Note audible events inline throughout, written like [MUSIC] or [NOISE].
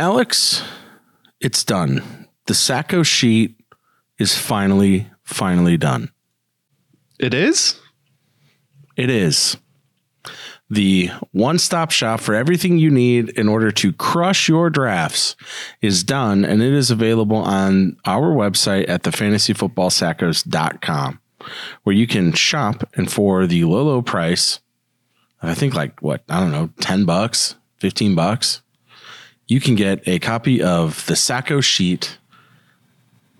Alex, it's done. The Sacco sheet is finally, finally done. It is? It is the one stop shop for everything you need in order to crush your drafts is done and it is available on our website at thefantasyfootballsackos.com where you can shop and for the low low price I think like what I don't know 10 bucks 15 bucks you can get a copy of the Sacco sheet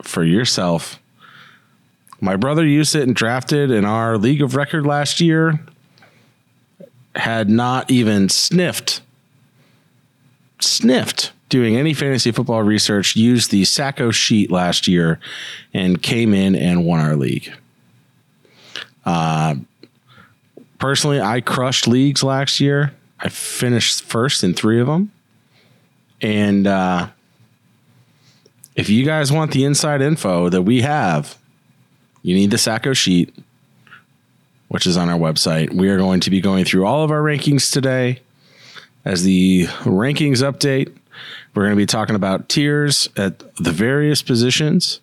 for yourself my brother used it and drafted in our league of record last year had not even sniffed sniffed doing any fantasy football research used the Sacco sheet last year and came in and won our league. Uh, personally, I crushed leagues last year. I finished first in three of them. And uh, if you guys want the inside info that we have, you need the Sacco sheet which is on our website. We are going to be going through all of our rankings today. As the rankings update, we're going to be talking about tiers at the various positions,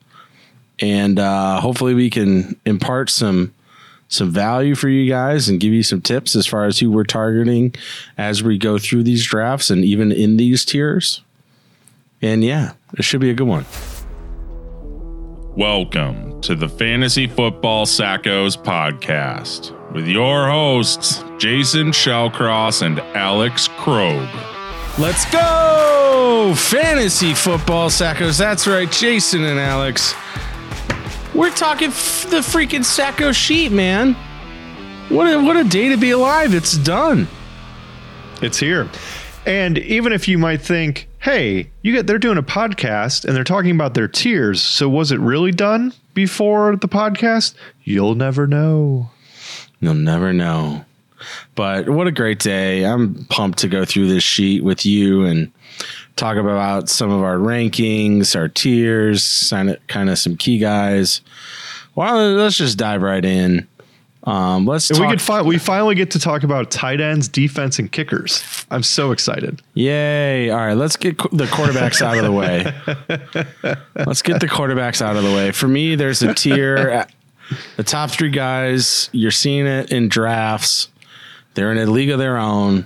and uh, hopefully we can impart some some value for you guys and give you some tips as far as who we're targeting as we go through these drafts and even in these tiers. And yeah, it should be a good one. Welcome to the Fantasy Football Sackos podcast with your hosts, Jason Shellcross and Alex Krogh. Let's go! Fantasy Football Sackos. That's right, Jason and Alex. We're talking f- the freaking Sacco sheet, man. What a, what a day to be alive. It's done. It's here. And even if you might think, hey, you get they're doing a podcast and they're talking about their tiers, So was it really done before the podcast? You'll never know. You'll never know. But what a great day. I'm pumped to go through this sheet with you and talk about some of our rankings, our tiers, kind of some key guys. Well, let's just dive right in. Um, let's. we could fi- we finally get to talk about tight ends, defense, and kickers. I'm so excited! Yay! All right, let's get the quarterbacks out of the way. [LAUGHS] let's get the quarterbacks out of the way. For me, there's a tier. the top three guys, you're seeing it in drafts. They're in a league of their own.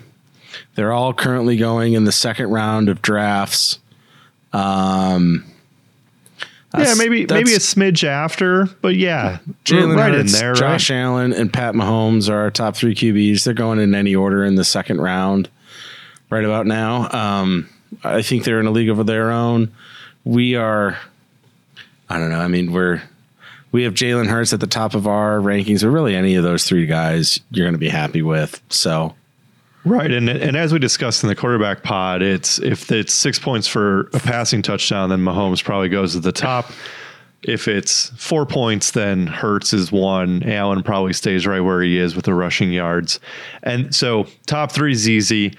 They're all currently going in the second round of drafts. Um, yeah, maybe maybe a smidge after, but yeah, Jalen right Hurts, in there. Josh right? Allen, and Pat Mahomes are our top three QBs. They're going in any order in the second round, right about now. Um, I think they're in a league of their own. We are. I don't know. I mean, we're we have Jalen Hurts at the top of our rankings, but really any of those three guys you're going to be happy with. So Right, and and as we discussed in the quarterback pod, it's if it's six points for a passing touchdown, then Mahomes probably goes to the top. If it's four points, then Hurts is one. Allen probably stays right where he is with the rushing yards, and so top three is easy,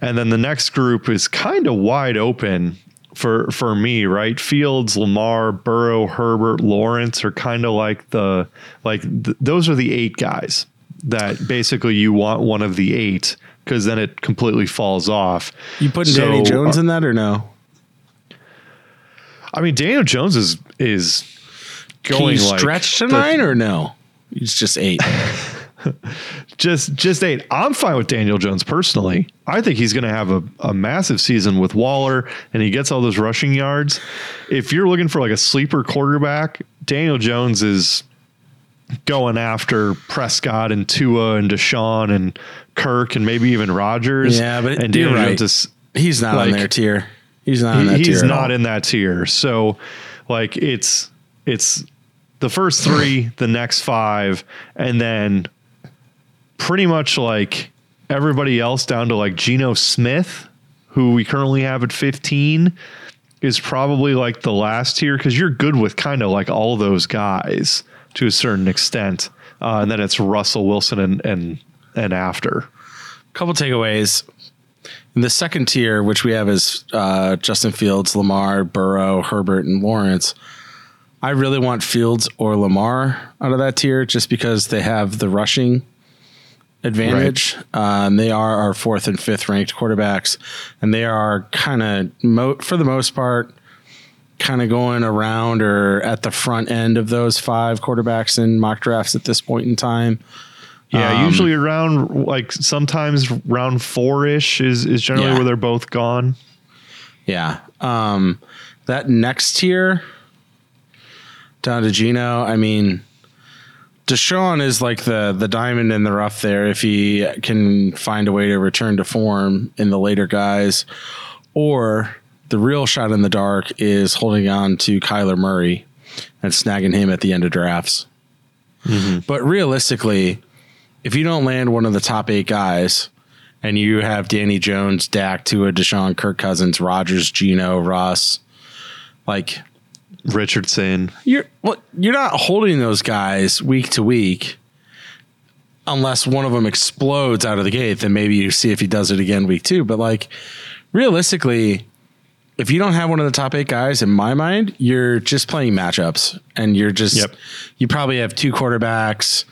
and then the next group is kind of wide open for for me. Right, Fields, Lamar, Burrow, Herbert, Lawrence are kind of like the like th- those are the eight guys that basically you want one of the eight because then it completely falls off. You putting so, Danny Jones uh, in that or no? I mean, Daniel Jones is is going like stretch to nine or no? He's just eight. [LAUGHS] just just eight. I'm fine with Daniel Jones personally. I think he's going to have a, a massive season with Waller, and he gets all those rushing yards. If you're looking for like a sleeper quarterback, Daniel Jones is going after Prescott and Tua and Deshaun and Kirk and maybe even Rodgers. Yeah, but and Daniel right. Is he's not like, on their tier. He's not. He, he's not in that tier. So, like, it's it's the first three, [LAUGHS] the next five, and then pretty much like everybody else down to like Geno Smith, who we currently have at fifteen, is probably like the last tier because you're good with kind of like all those guys to a certain extent. Uh, and then it's Russell Wilson and and and after. Couple takeaways. In the second tier, which we have is uh, Justin Fields, Lamar, Burrow, Herbert, and Lawrence. I really want Fields or Lamar out of that tier just because they have the rushing advantage. Um, they are our fourth and fifth ranked quarterbacks, and they are kind of mo- for the most part kind of going around or at the front end of those five quarterbacks in mock drafts at this point in time. Yeah, Um, usually around like sometimes round four ish is is generally Yeah. where they're both gone. Yeah. Um, that next tier down to Geno, I mean, Deshaun is like the the diamond in the rough there if he can find a way to return to form in the later guys. Or the real shot in the dark is holding on to Kyler Murray and snagging him at the end of drafts. But realistically, if you don't land one of the top eight guys, and you have Danny Jones, Dak, Tua, Deshaun, Kirk Cousins, Rodgers, Geno, Ross, like Richardson. you're well, you're not holding those guys week to week unless one of them explodes out of the gate. Then maybe you see if he does it again week two. But like realistically, if you don't have one of the top eight guys, in my mind, you're just playing matchups, and you're just Yep. you probably have two quarterbacks,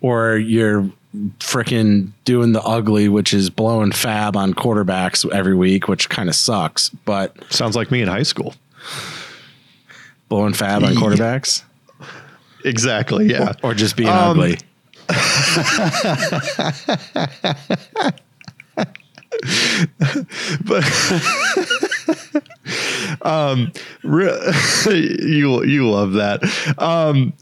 or you're freaking doing the ugly, which is blowing FAAB on quarterbacks every week, which kind of sucks. But Sounds like me in high school. blowing FAAB on quarterbacks, Exactly. Yeah. or just being Um, ugly. [LAUGHS] [LAUGHS] Re- [LAUGHS] you you love that. Um,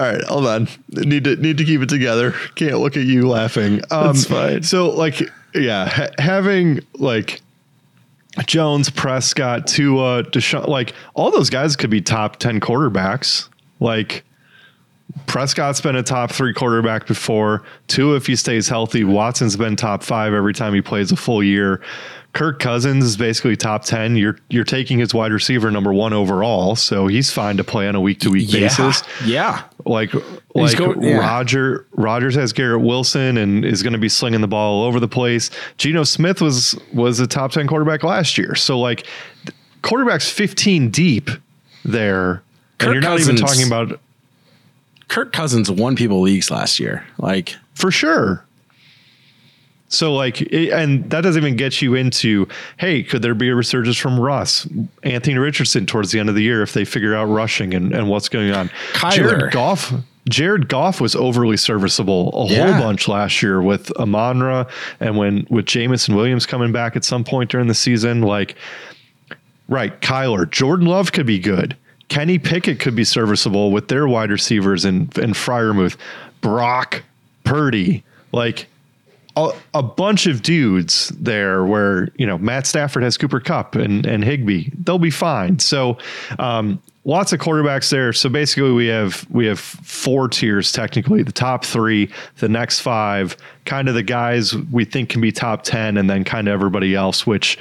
all right, hold on. Need to need to keep it together. Can't look at you laughing. Um, That's fine. So like, yeah, ha- having like Jones, Prescott, Tua, Deshaun, like all those guys could be top ten quarterbacks. Like Prescott's been a top three quarterback before. Tua, if he stays healthy, Watson's been top five every time he plays a full year. Kirk Cousins is basically top ten. You're you're taking his wide receiver number one overall, so he's fine to play on a week to week basis. Yeah. Like like go- yeah. Roger Rodgers has Garrett Wilson and is going to be slinging the ball all over the place. Geno Smith was was a top ten quarterback last year, so like quarterbacks fifteen deep there, Kirk and you're not even talking about Kirk Cousins won people leagues last year. Like, for sure. So like, it, and that doesn't even get you into, hey, could there be a resurgence from Russ, Anthony Richardson towards the end of the year if they figure out rushing and, and what's going on? Kyler. Jared Goff, Jared Goff was overly serviceable a Yeah. whole bunch last year with Amon-Ra and when with Jameson Williams coming back at some point during the season, like, right, Kyler, Jordan Love could be good. Kenny Pickett could be serviceable with their wide receivers and and Freiermuth, Brock Purdy, like a, a bunch of dudes there where you know Matt Stafford has Cooper Kupp and and Higbee. They'll be fine. So um, lots of quarterbacks there. So basically, we have we have four tiers technically: the top three, the next five, kind of the guys we think can be top ten, and then kind of everybody else, which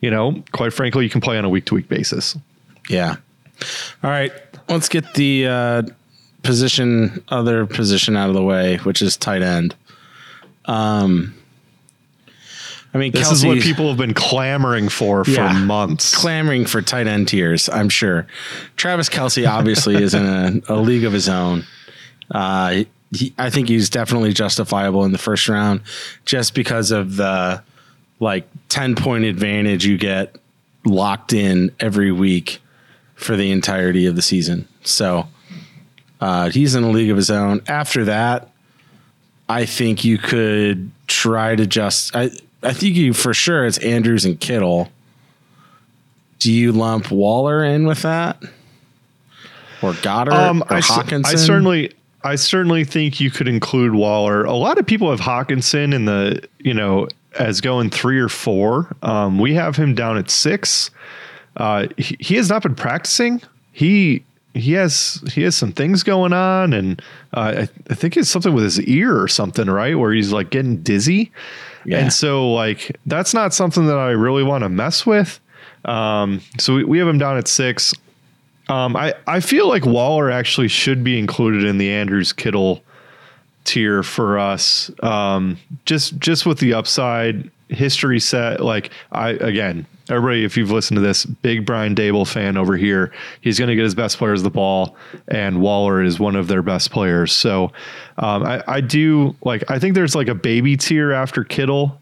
you know, quite frankly, you can play on a week to week basis. yeah. All right. Let's get the uh, position, other position out of the way, which is tight end. Um, I mean, This Kelce, is what people have been clamoring for for Yeah. months. clamoring for tight end tiers, I'm sure. Travis Kelce obviously is in a, a league of his own. Uh, he, I think he's definitely justifiable in the first round just because of the like 10 point advantage you get locked in every week for the entirety of the season. So uh, he's in a league of his own. After that, I think you could try to just. I I think you for sure it's Andrews and Kittle. Do you lump Waller in with that, or Goedert Um, or I, Hockenson? I certainly, I certainly think you could include Waller. A lot of people have Hockenson in the, you know, as going three or four. Um, we have him down at six. Uh, he, he has not been practicing. He he has he has some things going on, and uh, I, I think it's something with his ear or something, right? Where he's like getting dizzy, Yeah. and so like that's not something that I really want to mess with. Um, so we, we have him down at six. Um, I, I feel like Waller actually should be included in the Andrews Kittle tier for us. Um, just just with the upside history set, like I again, everybody, if you've listened to this, big Brian Daboll fan over here. He's going to get his best players the ball, and Waller is one of their best players. So um, I, I do like. I think there's like a baby tier after Kittle,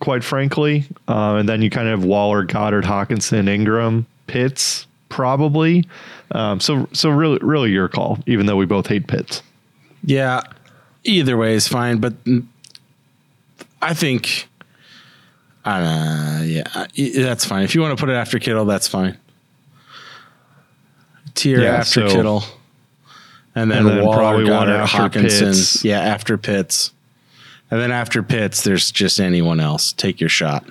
quite frankly, uh, and then you kind of have Waller, Goedert, Hockenson, Ingram, Pitts, probably. Um, so so really really your call. Even though we both hate Pitts. Yeah, either way is fine, but I think, uh, yeah, that's fine. If you want to put it after Kittle, that's fine. Tier Yeah, after so- Kittle, and then, And then Waller, probably one Goedert, after Hockenson. Pitts. Yeah, after Pitts, and then after Pitts, there's just anyone else. Take your shot.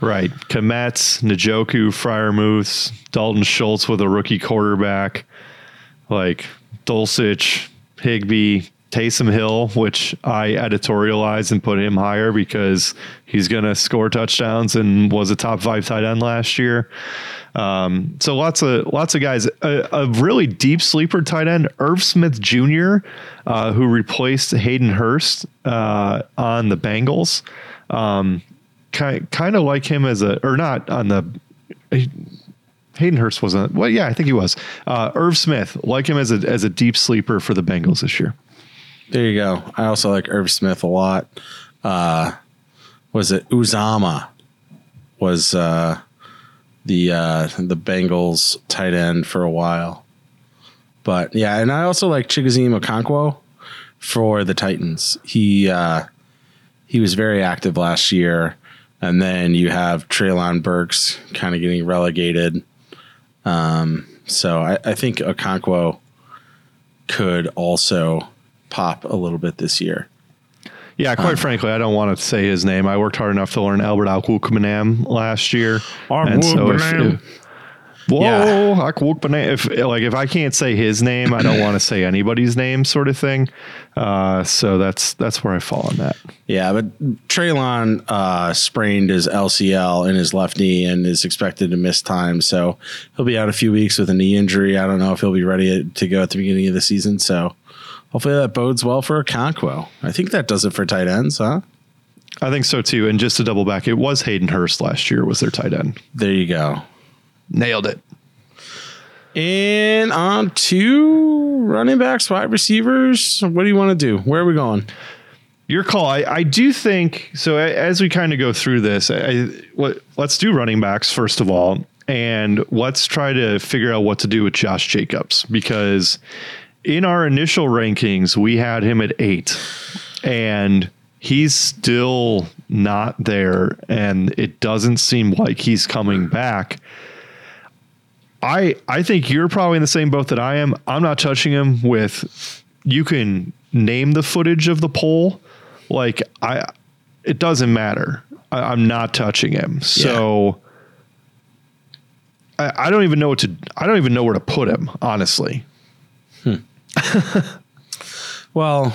Right. Komets, Njoku, Freiermuth, Dalton Schultz with a rookie quarterback, like Dulcich, Higbee, Taysom Hill, which I editorialized and put him higher because he's going to score touchdowns and was a top five tight end last year. Um, so lots of lots of guys. A, a really deep sleeper tight end, Irv Smith Jr., uh, who replaced Hayden Hurst uh, on the Bengals. Um, kind kind of like him as a or not on the. Hayden Hurst wasn't. Well, yeah, I think he was. Uh, Irv Smith, like him as a as a deep sleeper for the Bengals this year. There you go. I also like Irv Smith a lot. Uh, was it Uzomah? Was uh, the uh, the Bengals tight end for a while? But yeah, and I also like Chigoziem Okonkwo for the Titans. He uh, he was very active last year, and then you have Treylon Burks kind of getting relegated. Um, so I, I think Okonkwo could also pop a little bit this year. Yeah, quite frankly, I don't want to say his name. I worked hard enough to learn Albert Alkwookmanam last year. And so if- Alkwookmanam. Whoa, Yeah. Alkwookmanam. If like if I can't say his name, I don't want to say anybody's name, sort of thing. Uh, so that's that's where I fall on that. Yeah, but Treylon uh, sprained his LCL in his left knee and is expected to miss time. So he'll be out a few weeks with a knee injury. I don't know if he'll be ready to go at the beginning of the season. So hopefully that bodes well for Okonkwo. I think that does it for tight ends, huh? I think so too. And just to double back, it was Hayden Hurst last year was their tight end. There you go. Nailed it. And on to running backs, wide receivers. What do you want to do? Where are we going? Your call. I, I do think so. As we kind of go through this, I, I, let, let's do running backs first of all, and let's try to figure out what to do with Josh Jacobs because in our initial rankings we had him at eight, and he's still not there, and it doesn't seem like he's coming back. I I think you're probably in the same boat that I am. I'm not touching him with you can name the footage of the poll. Like I it doesn't matter. I, I'm not touching him. So I, I don't even know what to I don't even know where to put him, honestly. [LAUGHS] Well,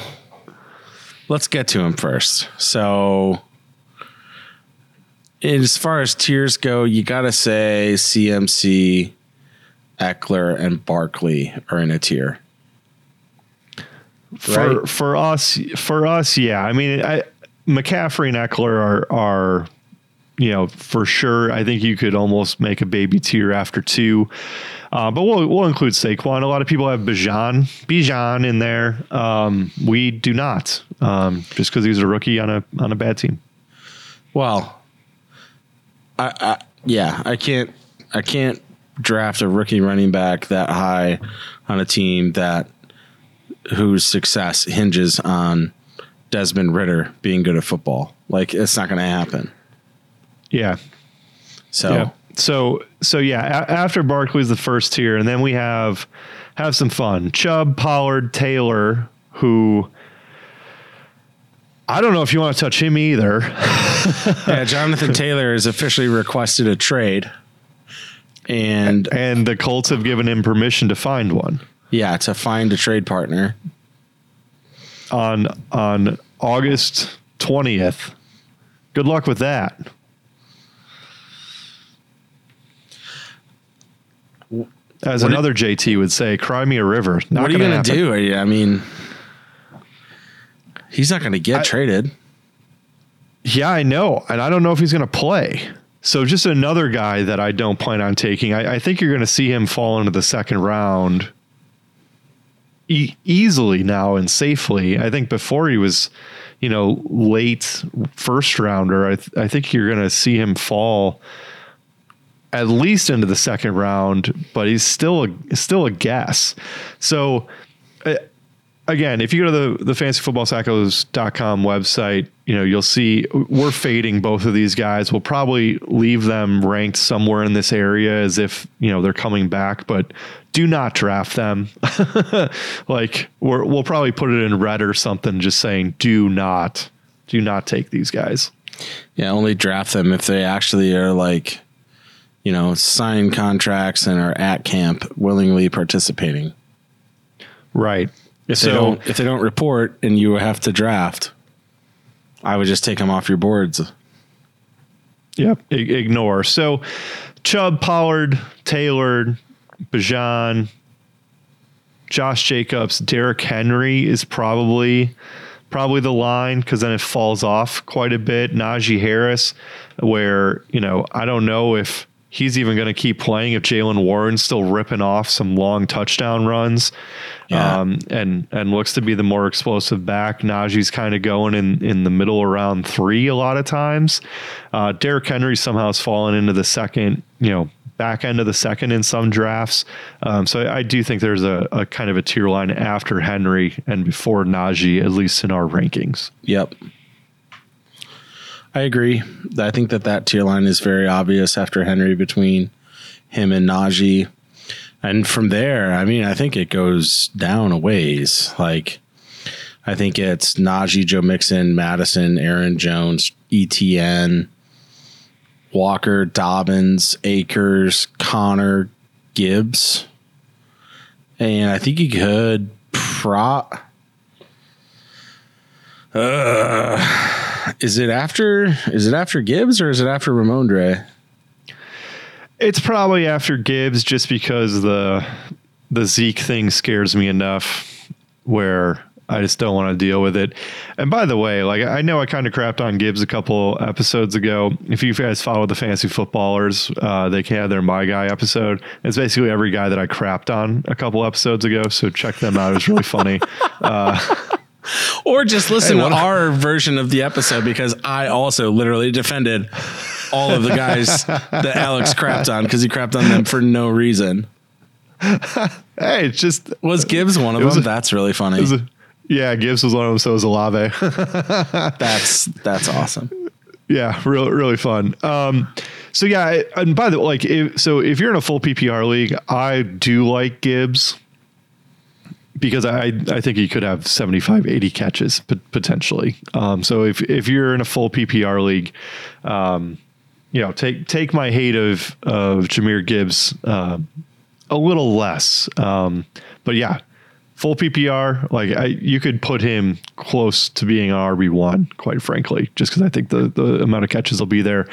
let's get to him first. So, as far as tiers go, you got to say CMC, Ekeler, and Barkley are in a tier. For Right. for us for us, yeah. I mean I McCaffrey and Ekeler are are you know, for sure. I think you could almost make a baby tier after two. Uh, but we'll we'll include Saquon. A lot of people have Bijan, Bijan in there. Um, we do not, um, just because he's a rookie on a on a bad team. Well, I, I yeah, I can't I can't draft a rookie running back that high on a team that whose success hinges on Desmond Ridder being good at football. Like it's not going to happen. Yeah, So yeah. So so yeah. A- after Barkley's the first tier, and then we have have some fun. Chubb, Pollard, Taylor, who. I don't know if you want to touch him either. [LAUGHS] yeah, Jonathan Taylor has officially requested a trade. And and the Colts have given him permission to find one yeah, to find a trade partner. on on August twentieth. Good luck with that. As What another JT would say, "Cry me a river." Not what are you going to do? You- I mean, he's not going to get I- traded. Yeah, I know, and I don't know if he's going to play. So just another guy that I don't plan on taking. I, I think you're going to see him fall into the second round e- easily now and safely. I think before he was, you know, late first rounder. I, th- I think you're going to see him fall at least into the second round, but he's still a still a guess. So uh, again, if you go to the the fantasyfootballsackos.com website, you know, you'll see we're fading both of these guys. We'll probably leave them ranked somewhere in this area as if, you know, they're coming back, but do not draft them. [LAUGHS] like we're, we'll probably put it in red or something just saying do not do not take these guys. Yeah, only draft them if they actually are like, you know, sign contracts and are at camp willingly participating. Right. If they don't if they don't report and you have to draft, I would just take them off your boards. Yep. I- ignore. So Chubb, Pollard, Taylor, Bijan, Josh Jacobs, Derrick Henry is probably probably the line because then it falls off quite a bit. Najee Harris, where you know I don't know if he's even going to keep playing if Jaylen Warren's still ripping off some long touchdown runs, Yeah. um, and and looks to be the more explosive back. Najee's kind of going in in the middle around three a lot of times. Uh, Derrick Henry somehow has fallen into the second, you know, back end of the second in some drafts. Um, so I, I do think there's a, a kind of a tier line after Henry and before Najee, at least in our rankings. Yep. I agree. I think that that tier line is very obvious after Henry between him and Najee. And from there, I mean, I think it goes down a ways. Like, I think it's Najee, Joe Mixon, Mattison, Aaron Jones, ETN, Walker, Dobbins, Akers, Connor, Gibbs. And I think you could pro. Uh, Is it after? Is it after Gibbs or is it after Rhamondre? It's probably after Gibbs just because the the Zeke thing scares me enough where I just don't want to deal with it. And by the way, like I know I kind of crapped on Gibbs a couple episodes ago. If you guys follow the fantasy footballers, uh, they had their my guy episode. It's basically every guy that I crapped on a couple episodes ago. So check them out. It was really funny. [LAUGHS] Or just listen Hey, to our version of the episode because I also literally defended all of the guys that Alex crapped on because he crapped on them for no reason. Hey, it's just Was Gibbs one of them? a- that's really funny. a- yeah, Gibbs was one of them. So was Olave. [LAUGHS] that's that's awesome. Yeah, real really fun. Um, so yeah, and by the way, like, if, so if you're in a full PPR league, I do like Gibbs because I I think he could have 75, 80 catches potentially. Um, so if if you're in a full PPR league, um, you know, take take my hate of of Jahmyr Gibbs uh, a little less. Um, but yeah, full PPR, like I, you could put him close to being an RB one, quite frankly, just because I think the the amount of catches will be there.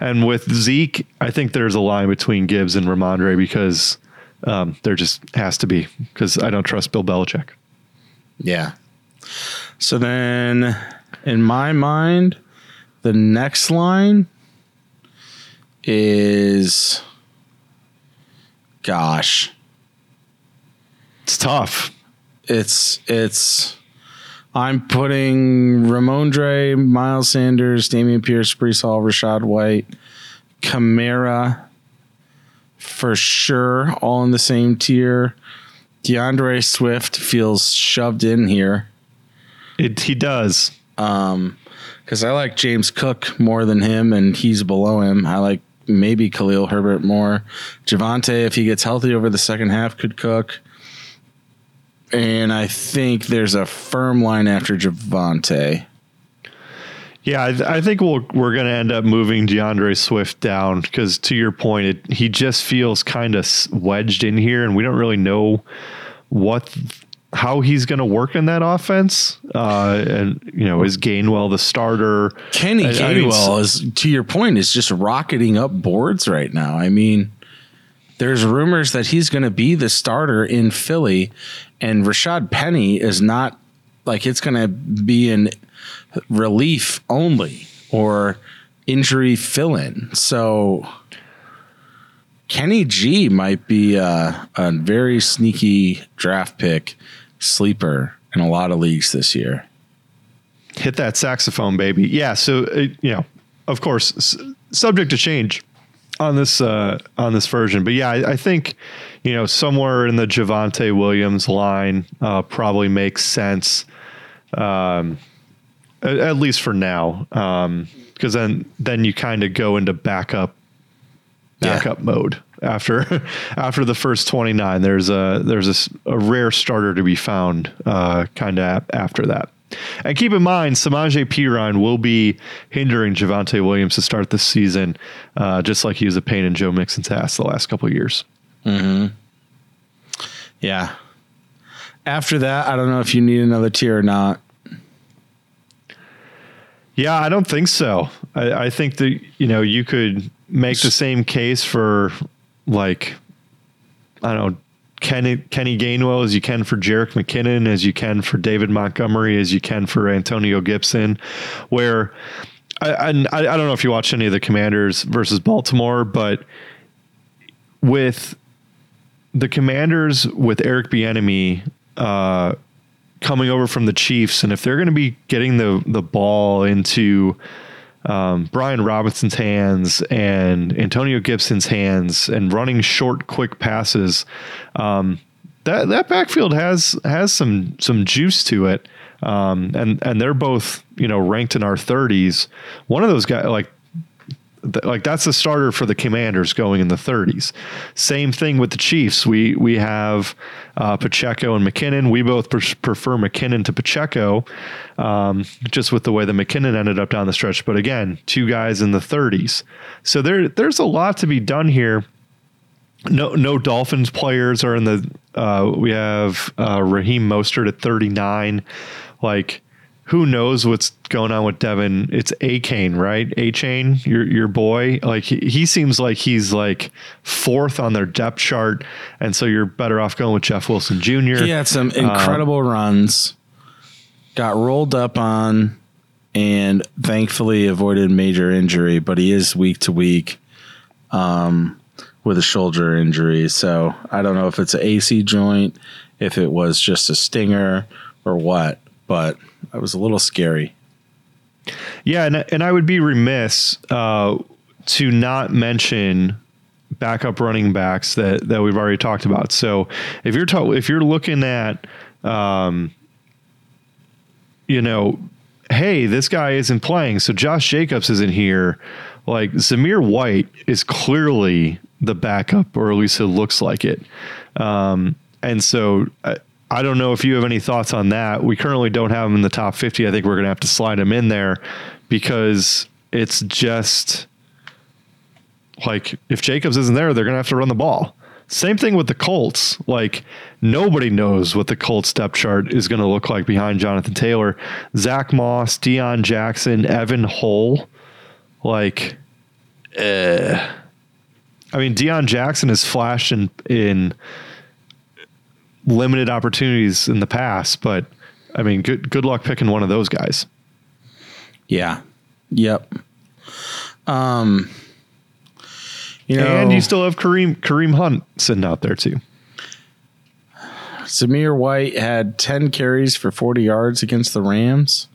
And with Zeke, I think there's a line between Gibbs and Rhamondre because um, there just has to be because I don't trust Bill Belichick. Yeah. So then, in my mind, the next line is, gosh, It's tough. it's it's. I'm putting Rhamondre, Miles Sanders, Dameon Pierce, Breece Hall, Rachaad White, Kamara, for sure, all in the same tier. DeAndre Swift feels shoved in here. It, he does. Um, because I like James Cook more than him, and he's below him. I like maybe Khalil Herbert more. Javonte, if he gets healthy over the second half, could cook. And I think there's a firm line after Javonte. Yeah, I, I think we'll, we're going to end up moving DeAndre Swift down because, to your point, it, he just feels kind of wedged in here, and we don't really know what how he's going to work in that offense. Uh, and you know, is Gainwell the starter? Kenny I- I mean, Gainwell is, to your point, is just rocketing up boards right now. I mean, there's rumors that he's going to be the starter in Philly, and Rashaad Penny is not like it's going to be in relief only, or injury fill in. So Kenny G might be a, a very sneaky draft pick sleeper in a lot of leagues this year. Hit that saxophone, baby. Yeah. So, uh, you know, of course, s- subject to change on this uh, on this version, but yeah, I, I think you know somewhere in the Javonte Williams line uh, probably makes sense. Um, at, at least for now, because then then you kind of go into backup Yeah. backup mode after [LAUGHS] after the first 29 there's a there's a, a rare starter to be found uh, kind of after that and keep in mind Samaje Perine will be hindering Javonte Williams to start this season uh, just like he was a pain in Joe Mixon's ass the last couple of years Yeah. After that, I don't know if you need another tier or not. Yeah, I don't think so. I, I think that you know you could make the same case for like I don't know Kenny Kenny Gainwell as you can for Jerick McKinnon, as you can for David Montgomery, as you can for Antonio Gibson. Where I I, I don't know if you watched any of the Commanders versus Baltimore, but with the Commanders with Eric Bieniemy uh, coming over from the Chiefs, and if they're going to be getting the the ball into um, Brian Robinson's hands and Antonio Gibson's hands and running short, quick passes, um, that that backfield has has some some juice to it. Um, and and they're both you know ranked in our 30s. One of those guys like like that's the starter for the Commanders going in the 30s. Same thing with the Chiefs. We we have uh, Pacheco and McKinnon. We both pre- prefer McKinnon to Pacheco, um, just with the way that McKinnon ended up down the stretch. But again, two guys in the 30s. So there there's a lot to be done here. No, no Dolphins players are in the. Uh, we have uh, Raheem Mostert at 39. Like, who knows what's going on with Devin? It's A Kane, right? A Chain, your your boy. Like he, he seems like he's like fourth on their depth chart, and so you're better off going with Jeff Wilson Jr. He had some Uh, incredible runs, got rolled up on, and thankfully avoided major injury, but he is week to week um, with a shoulder injury. So I don't know if it's an AC joint, if it was just a stinger or what, but it was a little scary. Yeah, and and I would be remiss uh, to not mention backup running backs that that we've already talked about. So if you're ta- if you're looking at, um, you know, hey, this guy isn't playing, so Josh Jacobs isn't here. Like Zamir White is clearly the backup, or at least it looks like it. Um, and so I, I don't know if you have any thoughts on that. We currently don't have him in the top 50. I think we're going to have to slide him in there because it's just like if Jacobs isn't there, they're going to have to run the ball. Same thing with the Colts. Like nobody knows what the Colts depth chart is going to look like behind Jonathan Taylor, Zach Moss, Deon Jackson, Evan Hull. Like, uh, I mean, Deon Jackson has flashed in in limited opportunities in the past, but I mean, good good luck picking one of those guys. Yeah. Yep. Um, you know, and you still have Kareem Kareem Hunt sitting out there too. Zamir White had 10 carries for 40 yards against the Rams.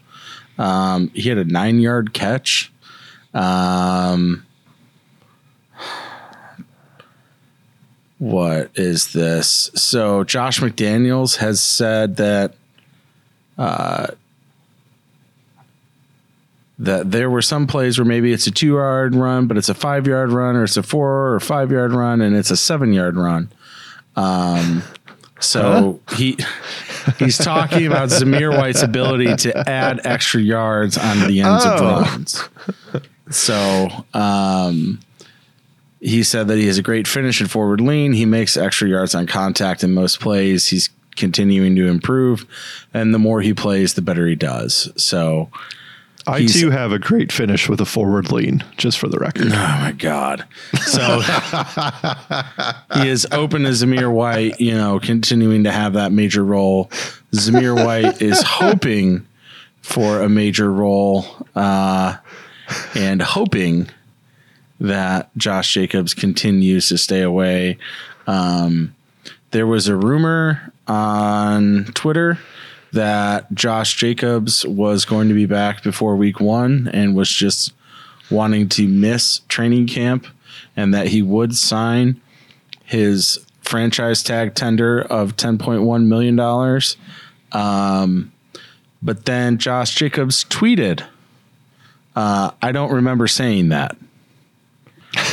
Um, he had a nine yard catch. Um, what is this? So, Josh McDaniels has said that. Uh, that there were some plays where maybe it's a two yard run, but it's a five yard run, or it's a four or five yard run, and it's a seven yard run. Um, so he he's talking about Zamir White's ability to add extra yards onto the ends of Oh. runs. So um, he said that he has a great finish and forward lean. He makes extra yards on contact in most plays. He's continuing to improve, and the more he plays, the better he does. So, I too have a great finish with a forward lean, just for the record. oh my god! So he is open to Zamir White. You know, continuing to have that major role. Zamir White is hoping for a major role. Uh, and hoping that Josh Jacobs continues to stay away. Um, there was a rumor on Twitter that Josh Jacobs was going to be back before week one and was just wanting to miss training camp and that he would sign his franchise tag tender of $10.1 million. Um, but then Josh Jacobs tweeted, uh, I don't remember saying that.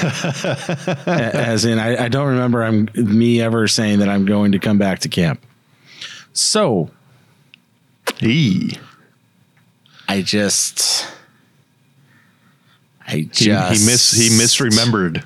[LAUGHS] As in, I, I don't remember I'm me ever saying that I'm going to come back to camp. So He, I just, I he, just he mis he misremembered.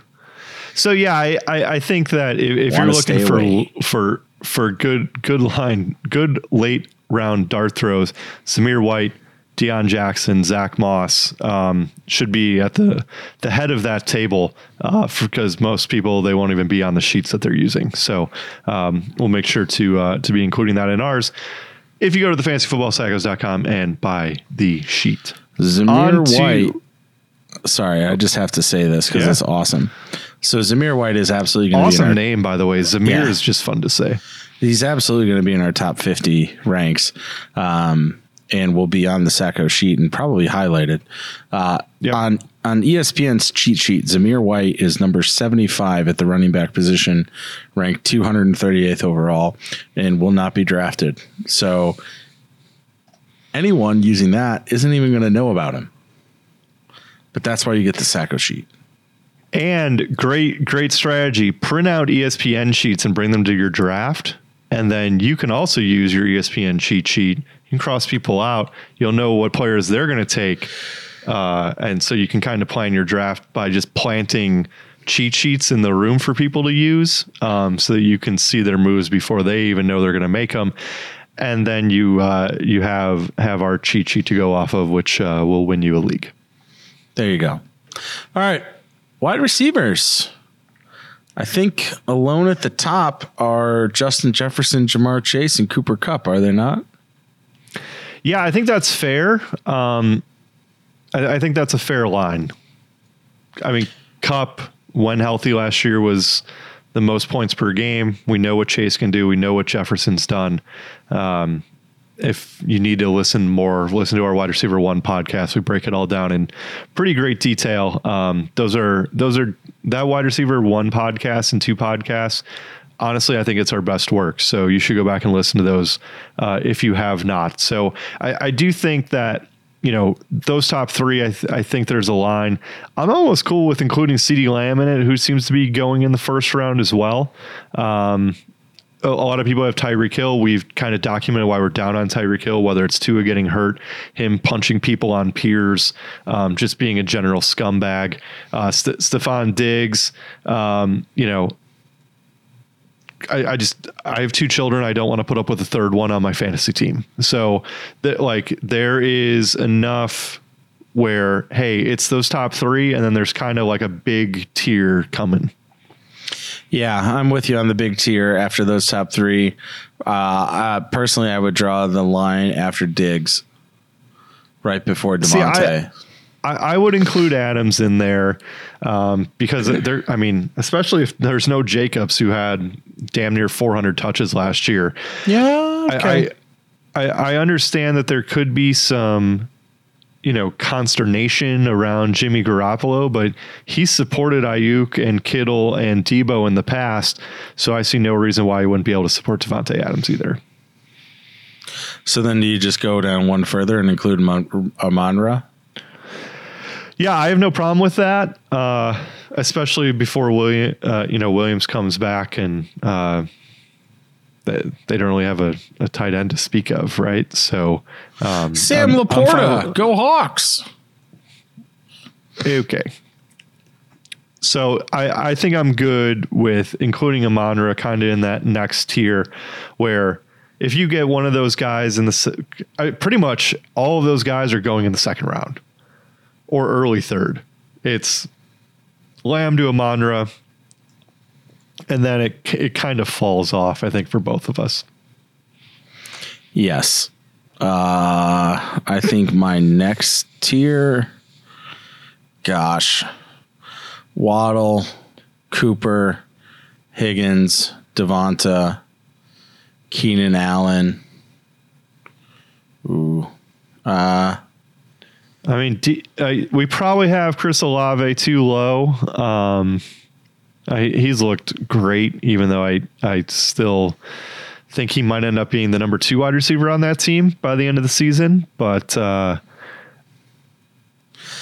So yeah, I I, I think that if, if you're looking for away. for for good good line, good late round dart throws, Zamir White, Deon Jackson, Zach Moss um, should be at the the head of that table uh, because most people they won't even be on the sheets that they're using. So um, we'll make sure to uh, to be including that in ours. If you go to the fantasyfootballsackos.com and buy the sheet. Zamir to- White. Sorry, I just have to say this because Yeah. it's awesome. So Zamir White is absolutely going to be Awesome our, name, by the way. Zamir Yeah. is just fun to say. he's absolutely going to be in our top 50 ranks um, and will be on the Sacco sheet and probably highlighted. Uh, Yep. On on ESPN's cheat sheet, Zamir White is number 75 at the running back position, ranked 238th overall, and will not be drafted. So anyone using that isn't even going to know about him. But that's why you get the Sacco sheet. And great, great strategy. Print out ESPN sheets and bring them to your draft. And then you can also use your ESPN cheat sheet. You can cross people out. You'll know what players they're going to take. Uh, and so you can kind of plan your draft by just planting cheat sheets in the room for people to use um, so that you can see their moves before they even know they're going to make them. And then you uh, you have have our cheat sheet to go off of, which uh, will win you a league. There you go. All right. Wide receivers. I think alone at the top are Justin Jefferson, Ja'Marr Chase, and Cooper Kupp, are they not? Yeah, I think that's fair. Um, I, I think that's a fair line. I mean, Kupp, when healthy last year, was the most points per game. We know what Chase can do. We know what Jefferson's done. Um, if you need to listen more, listen to our wide receiver one podcast. We break it all down in pretty great detail. Um, those are those are that wide receiver one podcast and two podcasts. Honestly, I think it's our best work. So you should go back and listen to those uh, if you have not. So I, I do think that you know those top three. I, th- I think there's a line. I'm almost cool with including CeeDee Lamb in it, who seems to be going in the first round as well. Um, a lot of people have Tyreek Hill. We've kind of documented why we're down on Tyreek Hill, whether it's Tua getting hurt, him punching people on piers, um, just being a general scumbag. Uh, St- Stefon Diggs, um, you know, I, I just I have two children. I don't want to put up with a third one on my fantasy team. So that like there is enough where hey, it's those top three, and then there's kind of like a big tier coming. Yeah, I'm with you on the big tier after those top three. Uh, uh, personally, I would draw the line after Diggs, right before See, I-. I, I would include Adams in there um, because there. I mean, especially if there's no Jacobs who had damn near 400 touches last year. yeah, I, I I understand that there could be some, you know, consternation around Jimmy Garoppolo, but he supported Aiyuk and Kittle and Deebo in the past, so I see no reason why he wouldn't be able to support Davante Adams either. so then do you just go down one further and include Mon- Amon-Ra? Yeah, I have no problem with that, uh, especially before William, uh, you know, Williams comes back and uh, they, they don't really have a, a tight end to speak of, right? So um, Sam I'm- I'm Laporta, go Hawks. Okay. So I, I think I'm good with including Amon-Ra kind of in that next tier where if you get one of those guys in the I, pretty much all of those guys are going in the second round or early third. It's Lamb to Amon-Ra and then it it kind of falls off I think for both of us. Yes. Uh, I think my next tier gosh, Waddle, Cooper, Higgins, Davante, Keenan Allen. Ooh, uh, I mean, D, uh, we probably have Chris Olave too low. Um, I, he's looked great, even though I I still think he might end up being the number two wide receiver on that team by the end of the season. But uh,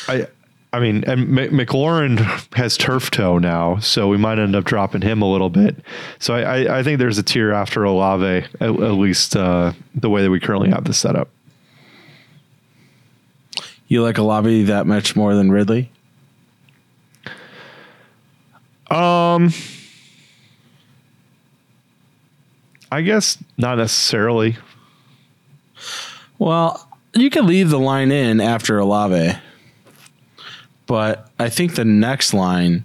I I mean, and M- McLaurin has turf toe now, so we might end up dropping him a little bit. So I, I, I think there's a tier after Olave, at, at least uh, the way that we currently have this set up. You like Olave that much more than Ridley? Um, I guess not necessarily. Well, you could leave the line in after Olave, but I think the next line,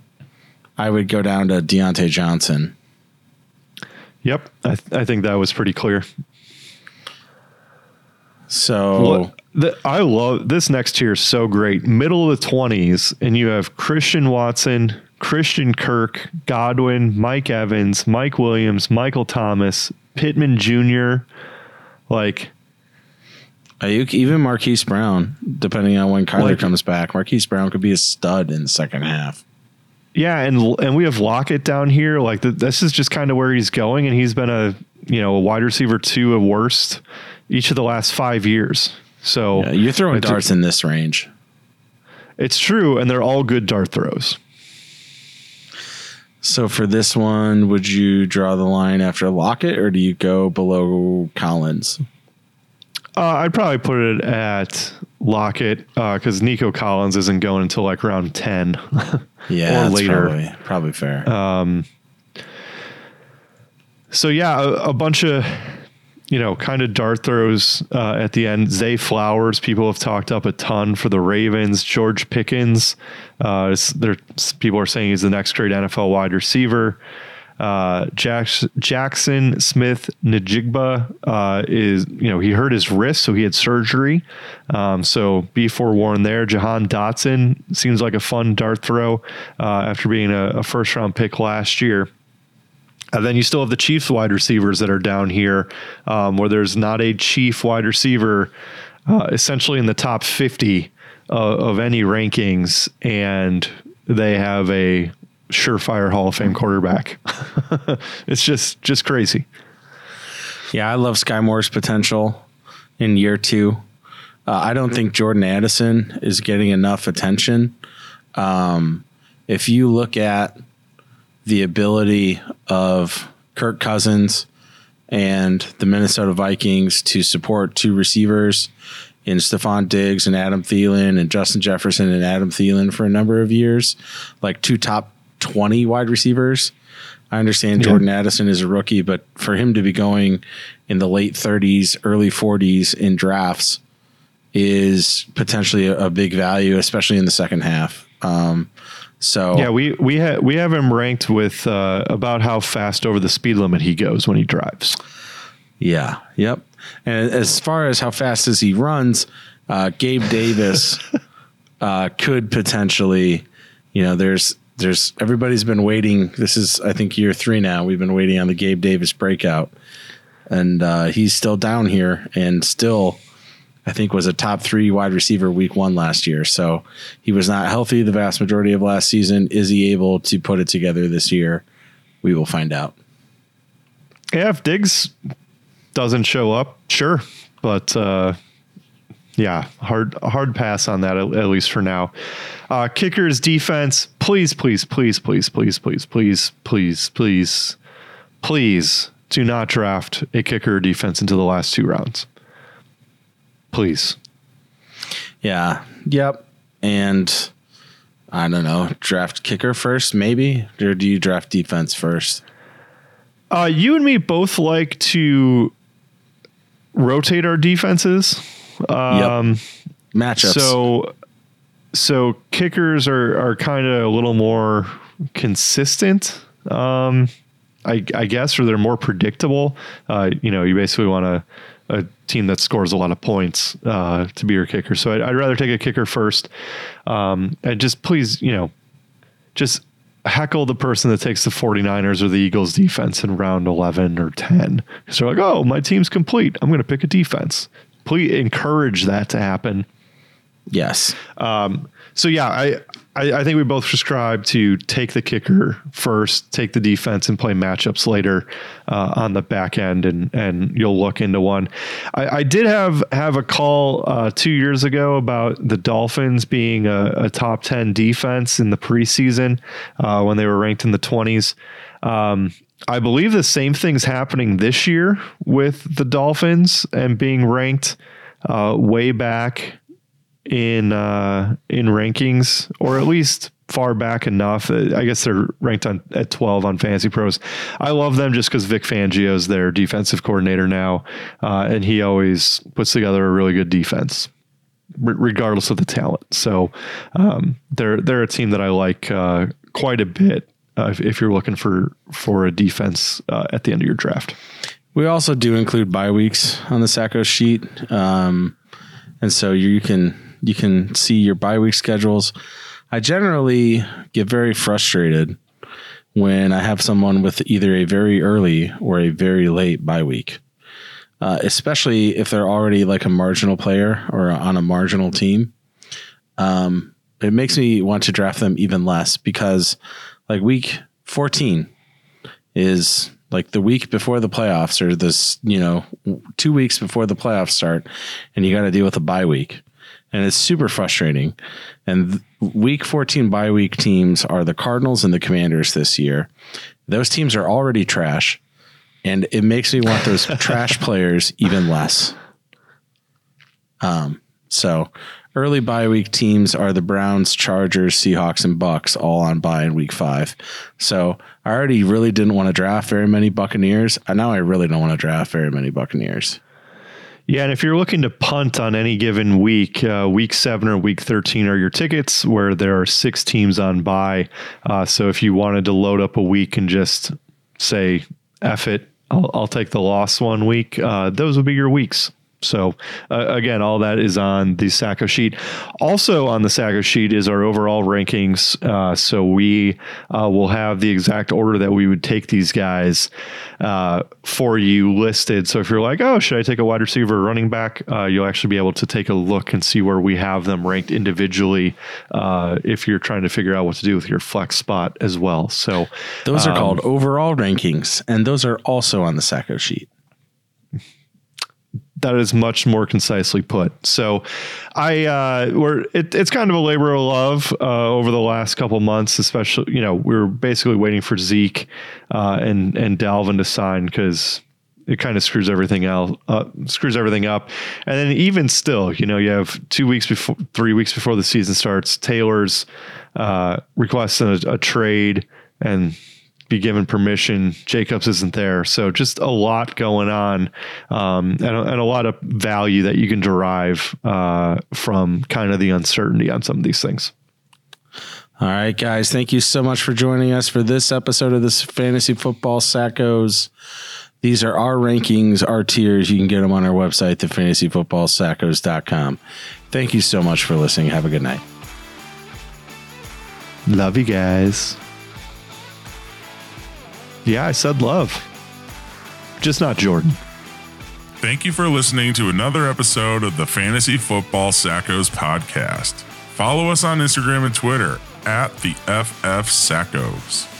I would go down to Diontae Johnson. Yep, I, th- I think that was pretty clear. So the, I love this next tier is so great. Middle of the twenties, and you have Christian Watson, Christian Kirk, Godwin, Mike Evans, Mike Williams, Michael Thomas, Pittman Jr. Like, Aiyuk, even Marquise Brown, depending on when Kyler Like- comes back, Marquise Brown could be a stud in the second half. yeah, and and we have Lockett down here. Like, th this is just kind of where he's going, and he's been a you know a wide receiver two at worst each of the last five years. So Yeah, you're throwing darts in this range. It's true, and they're all good dart throws. So for this one, would you draw the line after Lockett, or do you go below Collins? Uh, I'd probably put it at Lockett because Nico Collins isn't going until like round 10 [LAUGHS] Yeah, or later. probably, probably fair. So, yeah, a, a bunch of, you know, kind of dart throws uh, at the end. Zay Flowers, people have talked up a ton for the Ravens. George Pickens, uh, there, people are saying he's the next great NFL wide receiver. Uh, Jax, Jackson Smith Najigba uh, is, you know, he hurt his wrist, so he had surgery. Um, so be forewarned there. Jahan Dotson seems like a fun dart throw uh, after being a, a first round pick last year. And then you still have the Chiefs wide receivers that are down here, um, where there's not a Chief wide receiver uh, essentially in the top 50 uh, of any rankings, and they have a surefire Hall of Fame quarterback. [LAUGHS] it's just just crazy. Yeah, I love Sky Moore's potential in year two. Uh, I don't think Jordan Addison is getting enough attention. Um, if you look at the ability of Kirk Cousins and the Minnesota Vikings to support two receivers in Stefon Diggs and Adam Thielen and Justin Jefferson and Adam Thielen for a number of years, like two top 20 wide receivers. I understand Yeah. Jordan Addison is a rookie, but for him to be going in the late 30s, early 40s in drafts is potentially a, a big value, especially in the second half. Um, so Yeah, we we ha- we have him ranked with uh, about how fast over the speed limit he goes when he drives. Yeah. Yep. And as far as how fast as he runs, uh, Gabe Davis [LAUGHS] uh, could potentially, you know, there's there's everybody's been waiting. This is I think year three now. We've been waiting on the Gabe Davis breakout, and uh, he's still down here and still. I think was a top three wide receiver week one last year. So he was not healthy the vast majority of last season. Is he able to put it together this year? We will find out. Yeah, if Diggs doesn't show up, sure, but uh, yeah, hard hard pass on that at, at least for now. Uh, kickers defense, please, please, please, please, please, please, please, please, please, please do not draft a kicker defense into the last two rounds. Please. Yeah. Yep. And I don't know, draft kicker first, maybe? Or do you draft defense first? Uh, you and me both like to rotate our defenses. Um, Matchups. So, so kickers are are kind of a little more consistent, um, I, I guess, or they're more predictable. Uh, you know, you basically want to a team that scores a lot of points uh, to be your kicker. So I'd, I'd rather take a kicker first. Um, and just please, you know, just heckle the person that takes the 49ers or the Eagles defense in round 11 or 10. Because they're like, oh, my team's complete. I'm going to pick a defense. Please encourage that to happen. Yes. Um, so yeah, I, I, I think we both prescribe to take the kicker first, take the defense, and play matchups later uh, on the back end, and and you'll look into one. I, I did have have a call uh, two years ago about the Dolphins being a, a top ten defense in the preseason uh, when they were ranked in the twenties. Um, I believe the same thing's happening this year with the Dolphins and being ranked uh, way back in uh, in rankings, or at least far back enough. Uh, I guess they're ranked on at 12 on Fantasy Pros. I love them just because Vic Fangio is their defensive coordinator now, uh, and he always puts together a really good defense, r- regardless of the talent. So um, they're they're a team that I like uh, quite a bit. Uh, if, if, you're looking for for a defense uh, at the end of your draft, we also do include bye weeks on the Sacco sheet, um, and so you can you can see your bye week schedules. I generally get very frustrated when I have someone with either a very early or a very late bye week, uh, especially if they're already like a marginal player or on a marginal team. Um, it makes me want to draft them even less because, like, week 14 is like the week before the playoffs or this, you know, two weeks before the playoffs start, and you got to deal with a bye week and it's super frustrating. And week 14 bye week teams are the Cardinals and the Commanders this year. Those teams are already trash, and it makes me want those [LAUGHS] trash players even less. Um, so early bye week teams are the Browns, Chargers, Seahawks, and Bucs, all on bye in week five. So I already really didn't want to draft very many Buccaneers. And now I really don't want to draft very many Buccaneers. Yeah, and if you're looking to punt on any given week, uh, week seven or week 13 are your tickets where there are six teams on bye. Uh, so if you wanted to load up a week and just say, F it, I'll, I'll take the loss one week, uh, those would be your weeks. So uh, again, all that is on the Sacco sheet. Also on the Sacco sheet is our overall rankings. Uh, so we uh, will have the exact order that we would take these guys uh, for you listed. So if you're like, oh, should I take a wide receiver or running back? Uh, you'll actually be able to take a look and see where we have them ranked individually. Uh, if you're trying to figure out what to do with your flex spot as well. So those are um, called overall rankings, and those are also on the Sacco sheet that is much more concisely put. So, I uh, we're it, it's kind of a labor of love uh, over the last couple months, especially you know we are basically waiting for Zeke uh, and and Dalvin to sign because it kind of screws everything else uh, screws everything up. And then even still, you know, you have two weeks before, three weeks before the season starts, Taylor's uh, requesting a, a trade and be given permission. Jacobs isn't there. So just a lot going on um, and, a, and, a, lot of value that you can derive uh, from kind of the uncertainty on some of these things. All right, guys. Thank you so much for joining us for this episode of this Fantasy Football Sackos. These are our rankings, our tiers. You can get them on our website, thefantasyfootballsackos.com. Thank you so much for listening. Have a good night. Love you guys. Yeah, I said love. Just not Jordan. Thank you for listening to another episode of the Fantasy Football Sackos podcast. Follow us on Instagram and Twitter at the FF Sackos.